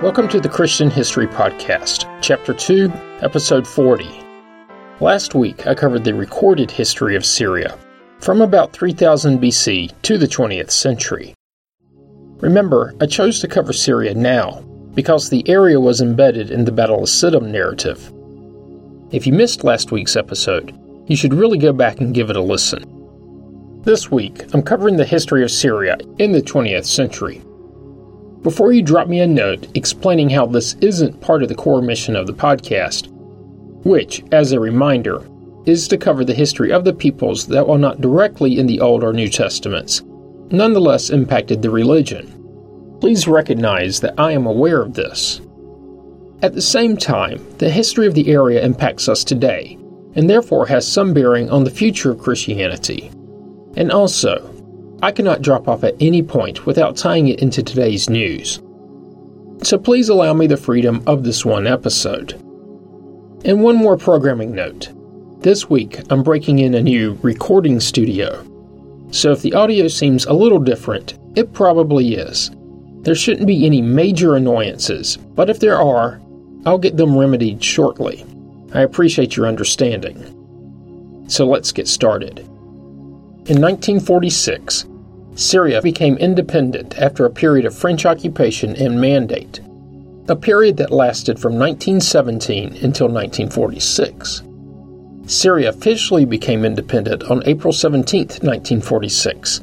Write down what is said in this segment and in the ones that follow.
Welcome to the Christian History Podcast, Chapter 2, Episode 40. Last week I covered the recorded history of Syria from about 3000 BC to the 20th century. Remember, I chose to cover Syria now because the area was embedded in the Battle of Siddim narrative. If you missed last week's episode, you should really go back and give it a listen. This week, I'm covering the history of Syria in the 20th century. Before you drop me a note explaining how this isn't part of the core mission of the podcast, which, as a reminder, is to cover the history of the peoples that, while not directly in the Old or New Testaments, nonetheless impacted the religion. Please recognize that I am aware of this. At the same time, the history of the area impacts us today, and therefore has some bearing on the future of Christianity. And also, I cannot drop off at any point without tying it into today's news. So please allow me the freedom of this one episode. And one more programming note. This week, I'm breaking in a new recording studio. So if the audio seems a little different, it probably is. There shouldn't be any major annoyances, but if there are, I'll get them remedied shortly. I appreciate your understanding. So let's get started. In 1946, Syria became independent after a period of French occupation and mandate, a period that lasted from 1917 until 1946. Syria officially became independent on April 17, 1946.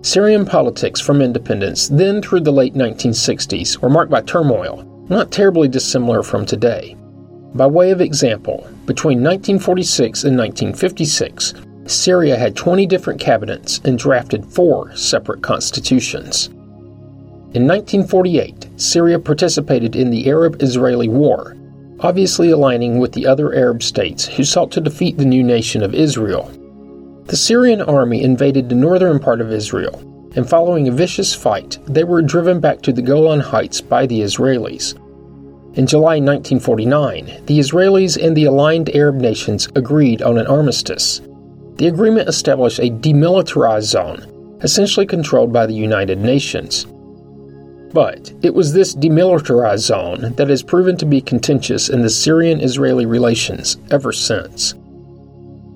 Syrian politics from independence then through the late 1960s were marked by turmoil, not terribly dissimilar from today. By way of example, between 1946 and 1956, Syria had 20 different cabinets and drafted four separate constitutions. In 1948, Syria participated in the Arab Israeli War, obviously aligning with the other Arab states who sought to defeat the new nation of Israel. The Syrian army invaded the northern part of Israel, and following a vicious fight, they were driven back to the Golan Heights by the Israelis. In July 1949, the Israelis and the aligned Arab nations agreed on an armistice. The agreement established a demilitarized zone, essentially controlled by the United Nations. But it was this demilitarized zone that has proven to be contentious in the Syrian Israeli relations ever since.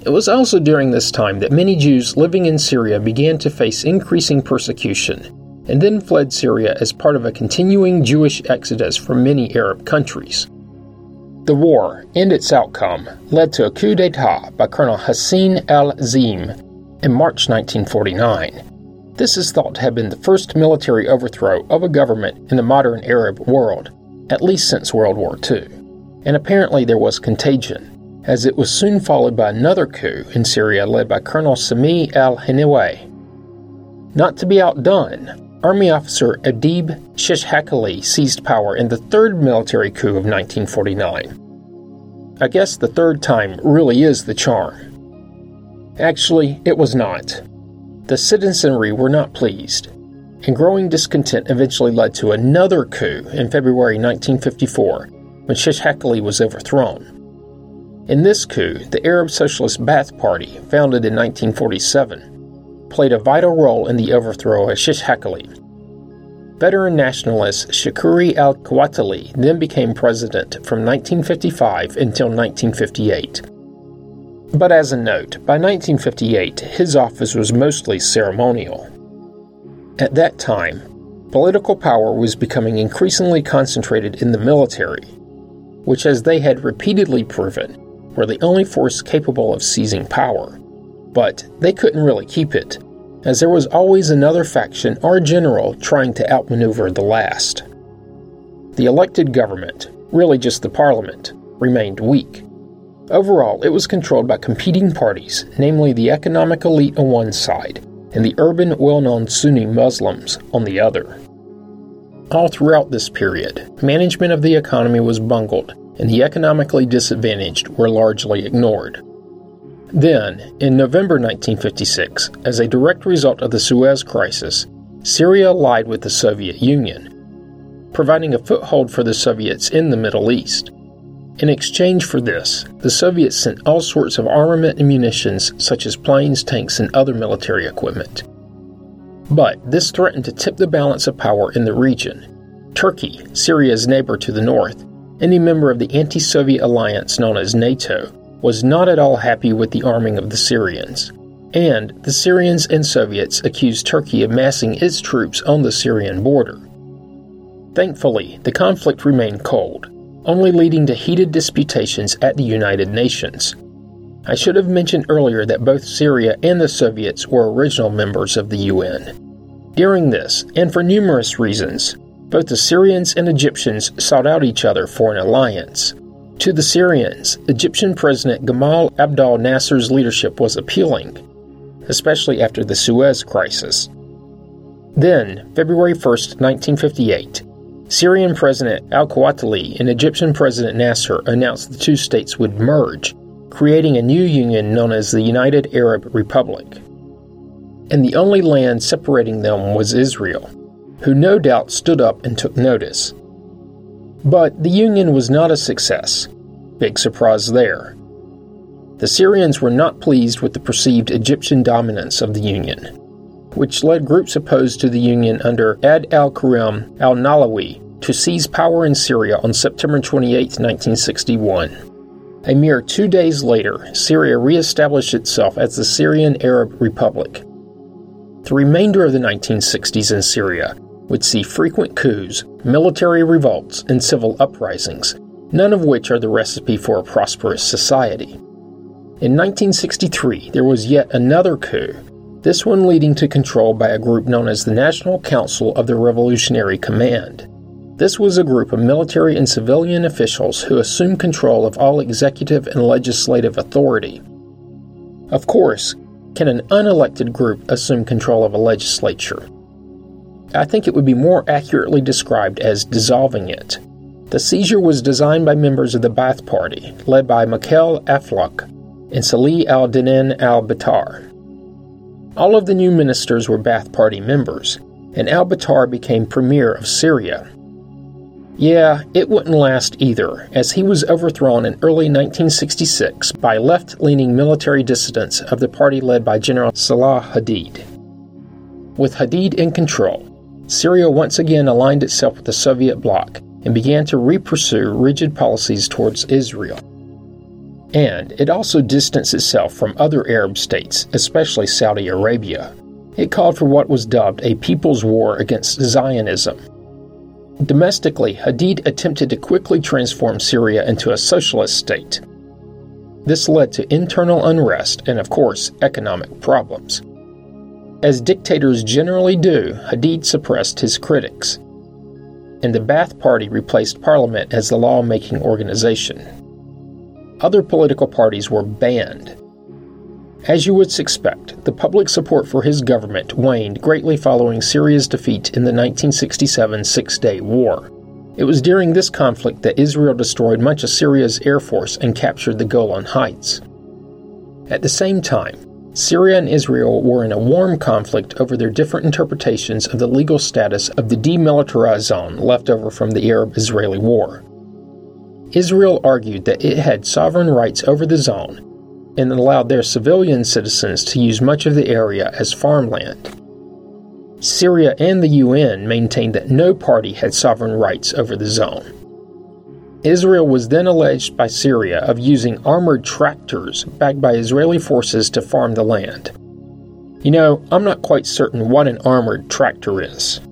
It was also during this time that many Jews living in Syria began to face increasing persecution and then fled Syria as part of a continuing Jewish exodus from many Arab countries. The war and its outcome led to a coup d'etat by Colonel Hassan al Zim in March 1949. This is thought to have been the first military overthrow of a government in the modern Arab world, at least since World War II. And apparently there was contagion, as it was soon followed by another coup in Syria led by Colonel Sami al Hinnawi. Not to be outdone, Army officer Adib Shishakali seized power in the third military coup of 1949. I guess the third time really is the charm. Actually, it was not. The citizenry were not pleased, and growing discontent eventually led to another coup in February 1954 when Shishakali was overthrown. In this coup, the Arab Socialist Ba'ath Party, founded in 1947, played a vital role in the overthrow of Shishakali. Veteran nationalist Shukri al Quwatali then became president from 1955 until 1958. But as a note, by 1958, his office was mostly ceremonial. At that time, political power was becoming increasingly concentrated in the military, which, as they had repeatedly proven, were the only force capable of seizing power but they couldn't really keep it, as there was always another faction or general trying to outmaneuver the last. The elected government, really just the parliament, remained weak. Overall, it was controlled by competing parties, namely the economic elite on one side and the urban, well known Sunni Muslims on the other. All throughout this period, management of the economy was bungled, and the economically disadvantaged were largely ignored. Then, in November 1956, as a direct result of the Suez Crisis, Syria allied with the Soviet Union, providing a foothold for the Soviets in the Middle East. In exchange for this, the Soviets sent all sorts of armament and munitions, such as planes, tanks, and other military equipment. But this threatened to tip the balance of power in the region, Turkey, Syria's neighbor to the north, any member of the anti Soviet alliance known as NATO, was not at all happy with the arming of the Syrians. And the Syrians and Soviets accused Turkey of massing its troops on the Syrian border. Thankfully, the conflict remained cold, only leading to heated disputations at the United Nations. I should have mentioned earlier that both Syria and the Soviets were original members of the UN. During this, and for numerous reasons, both the Syrians and Egyptians sought out each other for an alliance. To the Syrians, Egyptian President Gamal Abdel Nasser's leadership was appealing, especially after the Suez Crisis. Then, February 1, 1958, Syrian President al Kawatali and Egyptian President Nasser announced the two states would merge, creating a new union known as the United Arab Republic. And the only land separating them was Israel, who no doubt stood up and took notice. But the union was not a success. Big surprise there. The Syrians were not pleased with the perceived Egyptian dominance of the union, which led groups opposed to the union under Abd al Karim al Nahlawi to seize power in Syria on September 28, 1961. A mere two days later, Syria reestablished itself as the Syrian Arab Republic. The remainder of the 1960s in Syria would see frequent coups, military revolts, and civil uprisings, none of which are the recipe for a prosperous society. In 1963, there was yet another coup, this one leading to control by a group known as the National Council of the Revolutionary Command. This was a group of military and civilian officials who assumed control of all executive and legislative authority. Of course, can an unelected group assume control of a legislature? I think it would be more accurately described as dissolving it. The seizure was designed by members of the Ba'ath Party, led by Mikhail Aflaq and Salih al Dinin al Batar. All of the new ministers were Ba'ath Party members, and al Batar became premier of Syria yeah, it wouldn't last either, as he was overthrown in early 1966 by left leaning military dissidents of the party led by General Salah Hadid. With Hadid in control, Syria once again aligned itself with the Soviet bloc and began to re-pursue rigid policies towards Israel. And it also distanced itself from other Arab states, especially Saudi Arabia. It called for what was dubbed a people's war against Zionism Domestically, Hadid attempted to quickly transform Syria into a socialist state. This led to internal unrest and, of course, economic problems. As dictators generally do, Hadid suppressed his critics, and the Ba'ath Party replaced parliament as the lawmaking organization. Other political parties were banned, as you would suspect, the public support for his government waned greatly following Syria's defeat in the 1967 Six Day War. It was during this conflict that Israel destroyed much of Syria's air force and captured the Golan Heights. At the same time, Syria and Israel were in a warm conflict over their different interpretations of the legal status of the demilitarized zone left over from the Arab Israeli War. Israel argued that it had sovereign rights over the zone and allowed their civilian citizens to use much of the area as farmland. Syria and the UN maintained that no party had sovereign rights over the zone. Israel was then alleged by Syria of using armored tractors backed by Israeli forces to farm the land. You know, I'm not quite certain what an armored tractor is.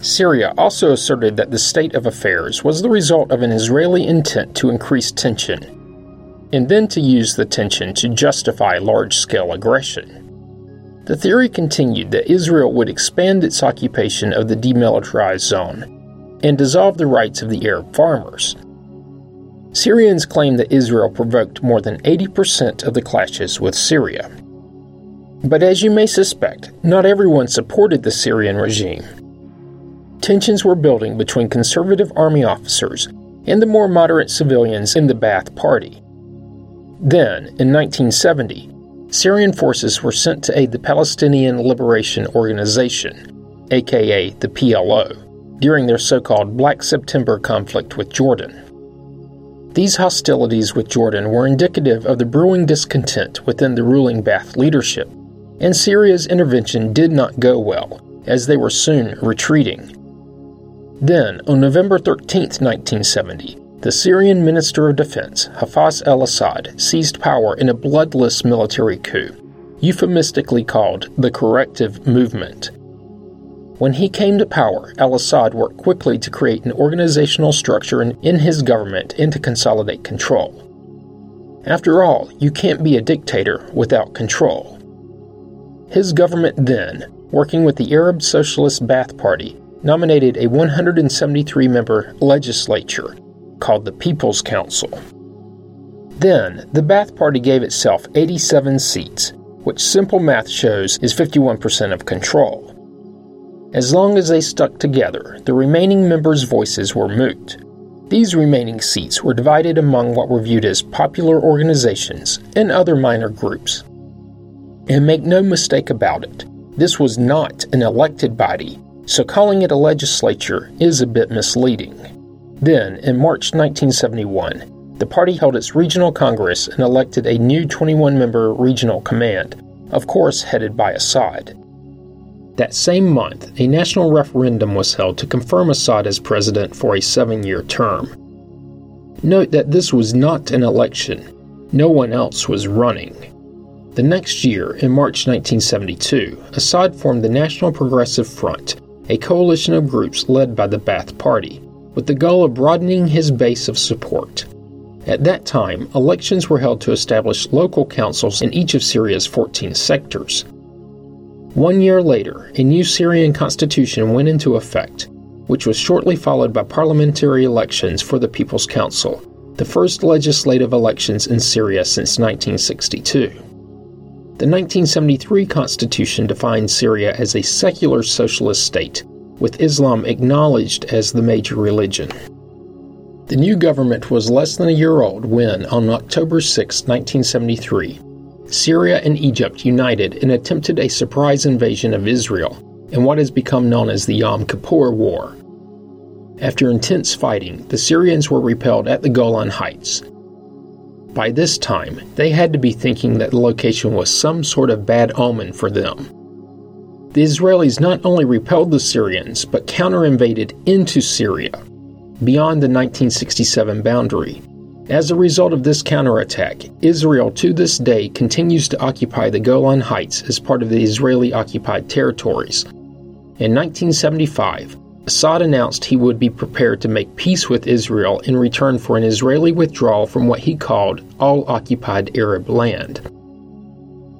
Syria also asserted that the state of affairs was the result of an Israeli intent to increase tension and then to use the tension to justify large scale aggression. The theory continued that Israel would expand its occupation of the demilitarized zone and dissolve the rights of the Arab farmers. Syrians claim that Israel provoked more than 80% of the clashes with Syria. But as you may suspect, not everyone supported the Syrian regime. Tensions were building between conservative army officers and the more moderate civilians in the Ba'ath Party. Then, in 1970, Syrian forces were sent to aid the Palestinian Liberation Organization, aka the PLO, during their so called Black September conflict with Jordan. These hostilities with Jordan were indicative of the brewing discontent within the ruling Ba'ath leadership, and Syria's intervention did not go well, as they were soon retreating. Then, on November 13, 1970, the Syrian Minister of Defense, Hafez al Assad, seized power in a bloodless military coup, euphemistically called the Corrective Movement. When he came to power, al Assad worked quickly to create an organizational structure in, his government and to consolidate control. After all, you can't be a dictator without control. His government then, working with the Arab Socialist Ba'ath Party, nominated a 173 member legislature called the People's Council. Then, the Ba'ath Party gave itself 87 seats, which simple math shows is 51% of control. As long as they stuck together, the remaining members' voices were moot. These remaining seats were divided among what were viewed as popular organizations and other minor groups. And make no mistake about it, this was not an elected body, so calling it a legislature is a bit misleading. Then, in March 1971, the party held its regional congress and elected a new 21 member regional command, of course headed by Assad. That same month, a national referendum was held to confirm Assad as president for a seven year term. Note that this was not an election, no one else was running. The next year, in March 1972, Assad formed the National Progressive Front, a coalition of groups led by the Ba'ath Party, with the goal of broadening his base of support. At that time, elections were held to establish local councils in each of Syria's 14 sectors. One year later, a new Syrian constitution went into effect, which was shortly followed by parliamentary elections for the People's Council, the first legislative elections in Syria since 1962. The 1973 constitution defined Syria as a secular socialist state, with Islam acknowledged as the major religion. The new government was less than a year old when, on October 6, 1973, Syria and Egypt united and attempted a surprise invasion of Israel in what has become known as the Yom Kippur War. After intense fighting, the Syrians were repelled at the Golan Heights. By this time, they had to be thinking that the location was some sort of bad omen for them. The Israelis not only repelled the Syrians, but counter invaded into Syria, beyond the 1967 boundary, as a result of this counterattack, Israel to this day continues to occupy the Golan Heights as part of the Israeli occupied territories. In 1975, Assad announced he would be prepared to make peace with Israel in return for an Israeli withdrawal from what he called all occupied Arab land.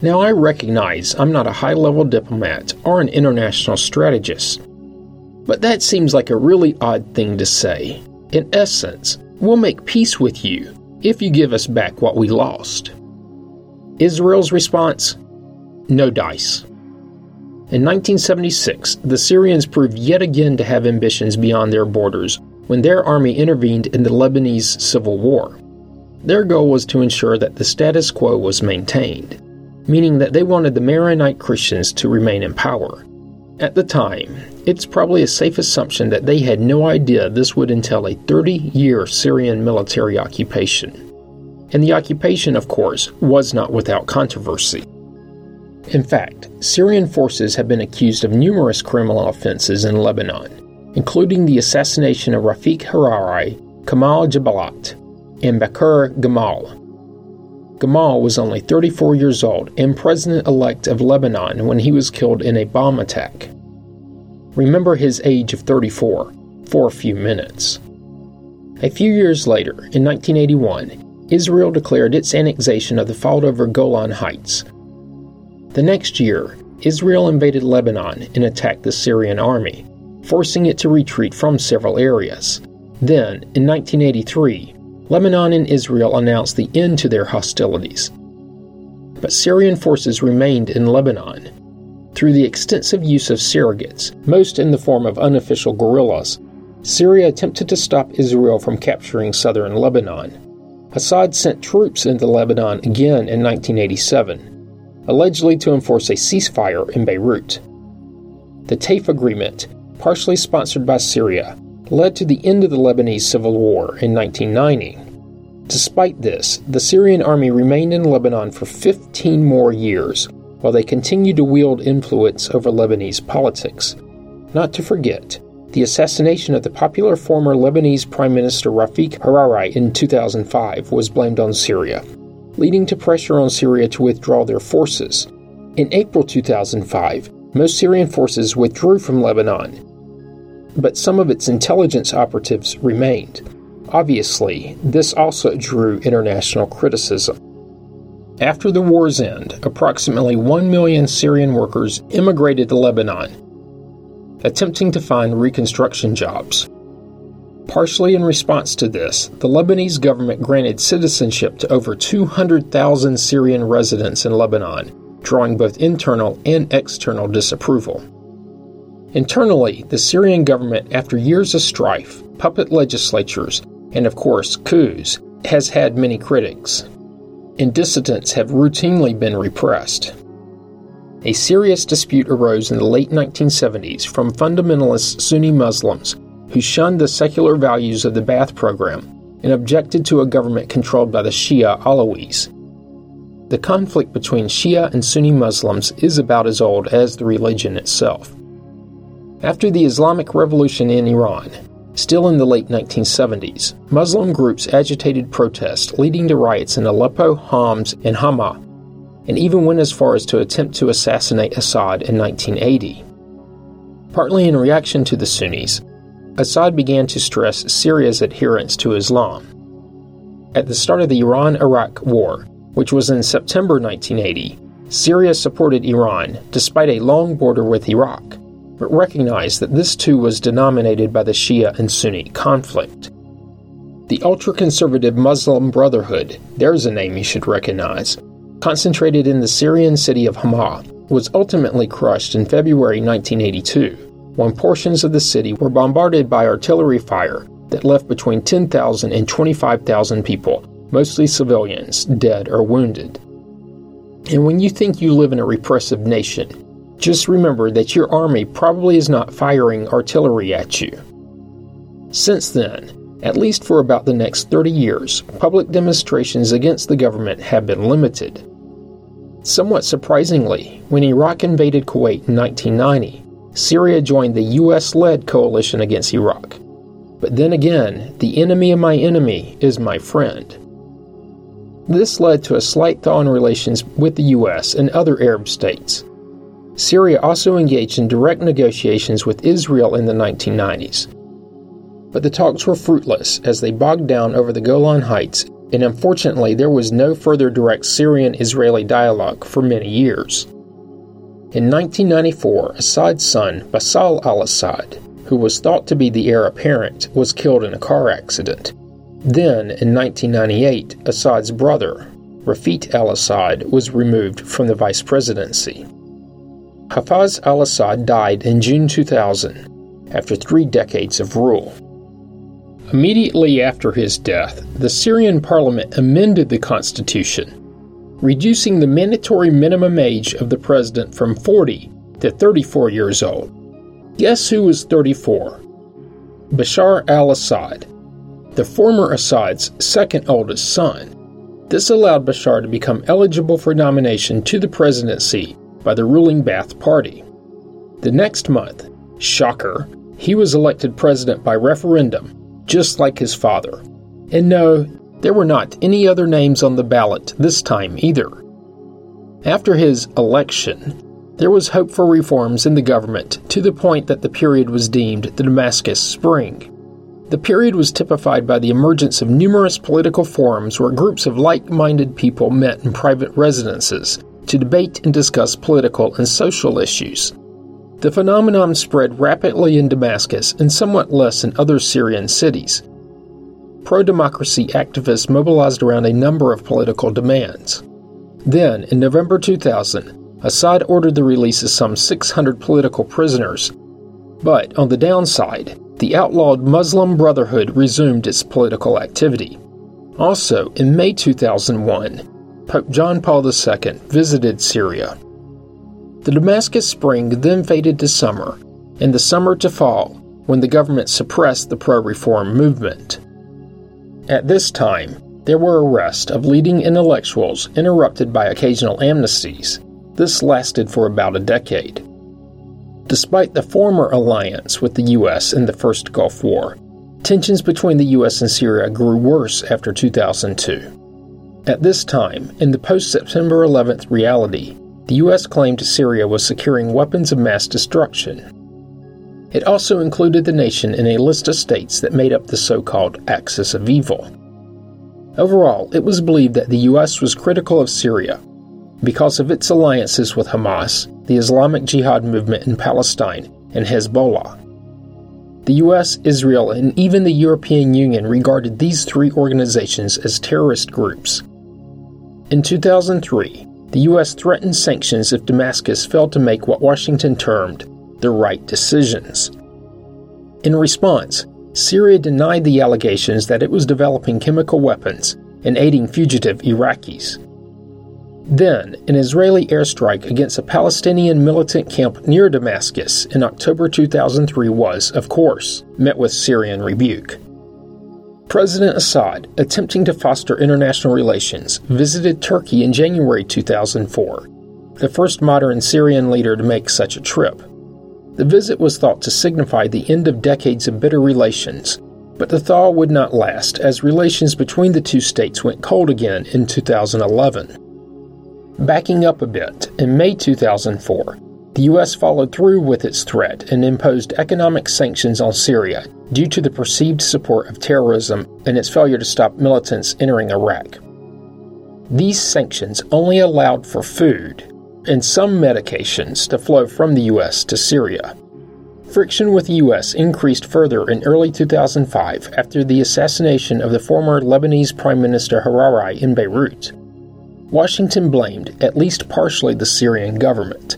Now, I recognize I'm not a high level diplomat or an international strategist, but that seems like a really odd thing to say. In essence, We'll make peace with you if you give us back what we lost. Israel's response no dice. In 1976, the Syrians proved yet again to have ambitions beyond their borders when their army intervened in the Lebanese civil war. Their goal was to ensure that the status quo was maintained, meaning that they wanted the Maronite Christians to remain in power. At the time, it's probably a safe assumption that they had no idea this would entail a 30 year Syrian military occupation. And the occupation, of course, was not without controversy. In fact, Syrian forces have been accused of numerous criminal offenses in Lebanon, including the assassination of Rafik Hariri, Kamal Jumblatt, and Bakr Gamal. Gamal was only 34 years old and president elect of Lebanon when he was killed in a bomb attack. Remember his age of 34 for a few minutes. A few years later, in 1981, Israel declared its annexation of the fought over Golan Heights. The next year, Israel invaded Lebanon and attacked the Syrian army, forcing it to retreat from several areas. Then, in 1983, Lebanon and Israel announced the end to their hostilities. But Syrian forces remained in Lebanon. Through the extensive use of surrogates, most in the form of unofficial guerrillas, Syria attempted to stop Israel from capturing southern Lebanon. Assad sent troops into Lebanon again in 1987, allegedly to enforce a ceasefire in Beirut. The TAIF agreement, partially sponsored by Syria, led to the end of the Lebanese civil war in 1990. Despite this, the Syrian army remained in Lebanon for 15 more years while they continued to wield influence over Lebanese politics. Not to forget, the assassination of the popular former Lebanese Prime Minister Rafik Hariri in 2005 was blamed on Syria, leading to pressure on Syria to withdraw their forces. In April 2005, most Syrian forces withdrew from Lebanon, but some of its intelligence operatives remained. Obviously, this also drew international criticism. After the war's end, approximately 1 million Syrian workers immigrated to Lebanon, attempting to find reconstruction jobs. Partially in response to this, the Lebanese government granted citizenship to over 200,000 Syrian residents in Lebanon, drawing both internal and external disapproval. Internally, the Syrian government, after years of strife, puppet legislatures, and of course coups, has had many critics. And dissidents have routinely been repressed. A serious dispute arose in the late 1970s from fundamentalist Sunni Muslims who shunned the secular values of the Ba'ath program and objected to a government controlled by the Shia Alawis. The conflict between Shia and Sunni Muslims is about as old as the religion itself. After the Islamic Revolution in Iran, still in the late 1970s, Muslim groups agitated protests leading to riots in Aleppo, Homs, and Hama and even went as far as to attempt to assassinate Assad in 1980. Partly in reaction to the Sunnis, Assad began to stress Syria's adherence to Islam. At the start of the Iran Iraq War, which was in September 1980, Syria supported Iran despite a long border with Iraq, but recognize that this too was denominated by the Shia and Sunni conflict. The ultra conservative Muslim Brotherhood, there's a name you should recognize, concentrated in the Syrian city of Hama, was ultimately crushed in February 1982 when portions of the city were bombarded by artillery fire that left between 10,000 and 25,000 people, mostly civilians, dead or wounded. And when you think you live in a repressive nation, just remember that your army probably is not firing artillery at you. Since then, at least for about the next 30 years, public demonstrations against the government have been limited. Somewhat surprisingly, when Iraq invaded Kuwait in 1990, Syria joined the US led coalition against Iraq. But then again, the enemy of my enemy is my friend. This led to a slight thaw in relations with the US and other Arab states. Syria also engaged in direct negotiations with Israel in the 1990s. But the talks were fruitless as they bogged down over the Golan Heights and unfortunately, there was no further direct Syrian Israeli dialogue for many years. In 1994, Assad's son, Bashar al Assad, who was thought to be the heir apparent, was killed in a car accident. Then, in 1998, Assad's brother, Rafik al Assad, was removed from the vice presidency. Hafez al Assad died in June 2000 after three decades of rule. Immediately after his death, the Syrian parliament amended the constitution, reducing the mandatory minimum age of the president from 40 to 34 years old. Guess who was 34? Bashar al Assad, the former Assad's second oldest son. This allowed Bashar to become eligible for nomination to the presidency by the ruling Ba'ath Party. The next month, shocker, he was elected president by referendum just like his father. And no, there were not any other names on the ballot this time either. After his election, there was hope for reforms in the government to the point that the period was deemed the Damascus Spring. The period was typified by the emergence of numerous political forums where groups of like minded people met in private residences to debate and discuss political and social issues. The phenomenon spread rapidly in Damascus and somewhat less in other Syrian cities. Pro democracy activists mobilized around a number of political demands. Then, in November 2000, Assad ordered the release of some 600 political prisoners. But on the downside, the outlawed Muslim Brotherhood resumed its political activity. Also, in May 2001, Pope John Paul II visited Syria. The Damascus spring then faded to summer, and the summer to fall, when the government suppressed the pro reform movement. At this time, there were arrests of leading intellectuals interrupted by occasional amnesties. This lasted for about a decade. Despite the former alliance with the U.S. in the First Gulf War, tensions between the U.S. and Syria grew worse after 2002. At this time, in the post September 11th reality, the U.S. claimed Syria was securing weapons of mass destruction. It also included the nation in a list of states that made up the so called Axis of Evil. Overall, it was believed that the U.S. was critical of Syria because of its alliances with Hamas, the Islamic Jihad movement in Palestine, and Hezbollah. The US, Israel, and even the European Union regarded these three organizations as terrorist groups. In 2003, the U.S. threatened sanctions if Damascus failed to make what Washington termed the right decisions. In response, Syria denied the allegations that it was developing chemical weapons and aiding fugitive Iraqis. Then, an Israeli airstrike against a Palestinian militant camp near Damascus in October 2003 was, of course, met with Syrian rebuke. President Assad, attempting to foster international relations, visited Turkey in January 2004, the first modern Syrian leader to make such a trip. The visit was thought to signify the end of decades of bitter relations, but the thaw would not last as relations between the two states went cold again in 2011. Backing up a bit, in May 2004, the U.S. followed through with its threat and imposed economic sanctions on Syria due to the perceived support of terrorism and its failure to stop militants entering Iraq. These sanctions only allowed for food and some medications to flow from the U.S. to Syria. Friction with the U.S. increased further in early 2005 after the assassination of the former Lebanese Prime Minister Hariri in Beirut. Washington blamed, at least partially, the Syrian government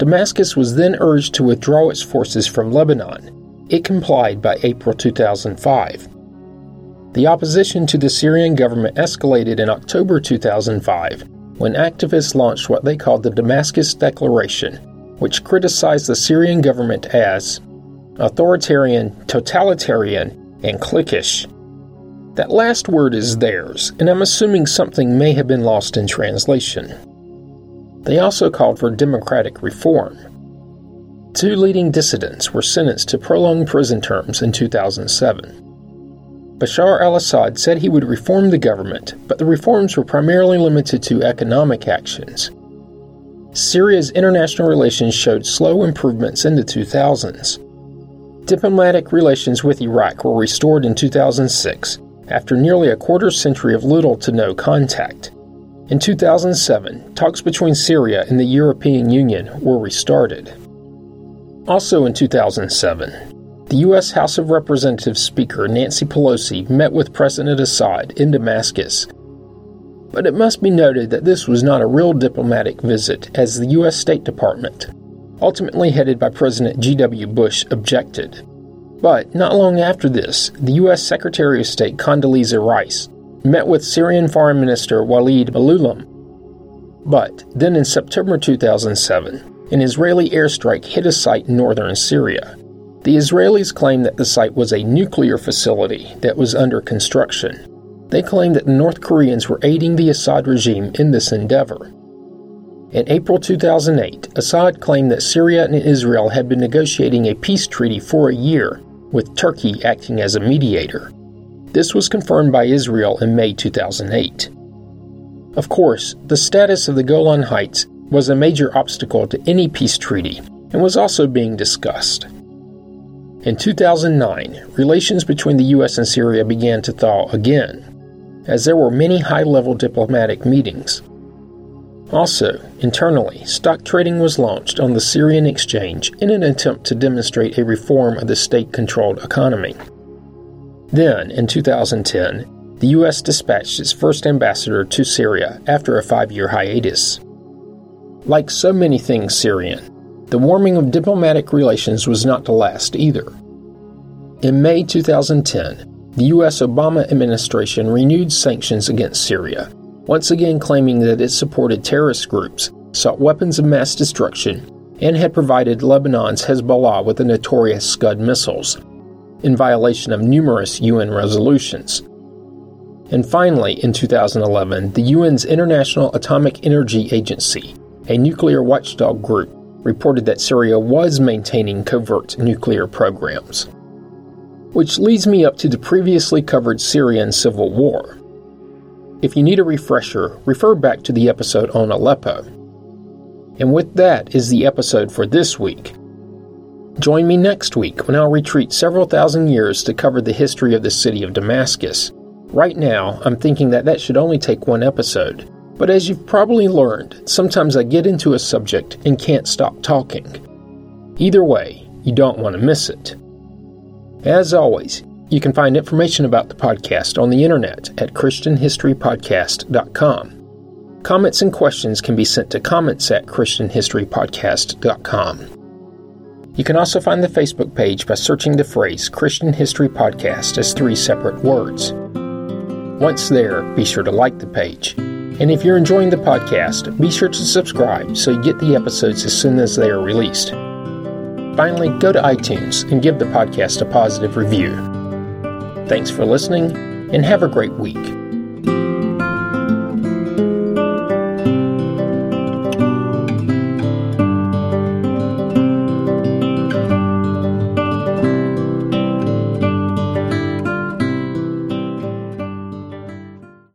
Damascus was then urged to withdraw its forces from Lebanon. It complied by April 2005. The opposition to the Syrian government escalated in October 2005 when activists launched what they called the Damascus Declaration, which criticized the Syrian government as authoritarian, totalitarian, and cliquish. That last word is theirs, and I'm assuming something may have been lost in translation. They also called for democratic reform. Two leading dissidents were sentenced to prolonged prison terms in 2007. Bashar al Assad said he would reform the government, but the reforms were primarily limited to economic actions. Syria's international relations showed slow improvements in the 2000s. Diplomatic relations with Iraq were restored in 2006 after nearly a quarter century of little to no contact. In 2007, talks between Syria and the European Union were restarted. Also in 2007, the U.S. House of Representatives Speaker Nancy Pelosi met with President Assad in Damascus. But it must be noted that this was not a real diplomatic visit, as the U.S. State Department, ultimately headed by President G.W. Bush, objected. But not long after this, the U.S. Secretary of State Condoleezza Rice met with Syrian Foreign Minister Walid Muallem. But then in September 2007, an Israeli airstrike hit a site in northern Syria. The Israelis claimed that the site was a nuclear facility that was under construction. They claimed that the North Koreans were aiding the Assad regime in this endeavor. In April 2008, Assad claimed that Syria and Israel had been negotiating a peace treaty for a year, with Turkey acting as a mediator. This was confirmed by Israel in May 2008. Of course, the status of the Golan Heights was a major obstacle to any peace treaty and was also being discussed. In 2009, relations between the U.S. and Syria began to thaw again, as there were many high level diplomatic meetings. Also, internally, stock trading was launched on the Syrian exchange in an attempt to demonstrate a reform of the state controlled economy. Then, in 2010, the U.S. dispatched its first ambassador to Syria after a five year hiatus. Like so many things Syrian, the warming of diplomatic relations was not to last either. In May 2010, the U.S. Obama administration renewed sanctions against Syria, once again claiming that it supported terrorist groups, sought weapons of mass destruction, and had provided Lebanon's Hezbollah with the notorious Scud missiles in violation of numerous UN resolutions. And finally, in 2011, the UN's International Atomic Energy Agency, a nuclear watchdog group, reported that Syria was maintaining covert nuclear programs. Which leads me up to the previously covered Syrian civil war. If you need a refresher, refer back to the episode on Aleppo. And with that is the episode for this week. Join me next week when I'll retreat several thousand years to cover the history of the city of Damascus. Right now, I'm thinking that that should only take one episode, but as you've probably learned, sometimes I get into a subject and can't stop talking. Either way, you don't want to miss it. As always, you can find information about the podcast on the internet at ChristianHistoryPodcast.com. Comments and questions can be sent to comments at ChristianHistoryPodcast.com. You can also find the Facebook page by searching the phrase Christian History Podcast as three separate words. Once there, be sure to like the page. And if you're enjoying the podcast, be sure to subscribe so you get the episodes as soon as they are released. Finally, go to iTunes and give the podcast a positive review. Thanks for listening, and have a great week.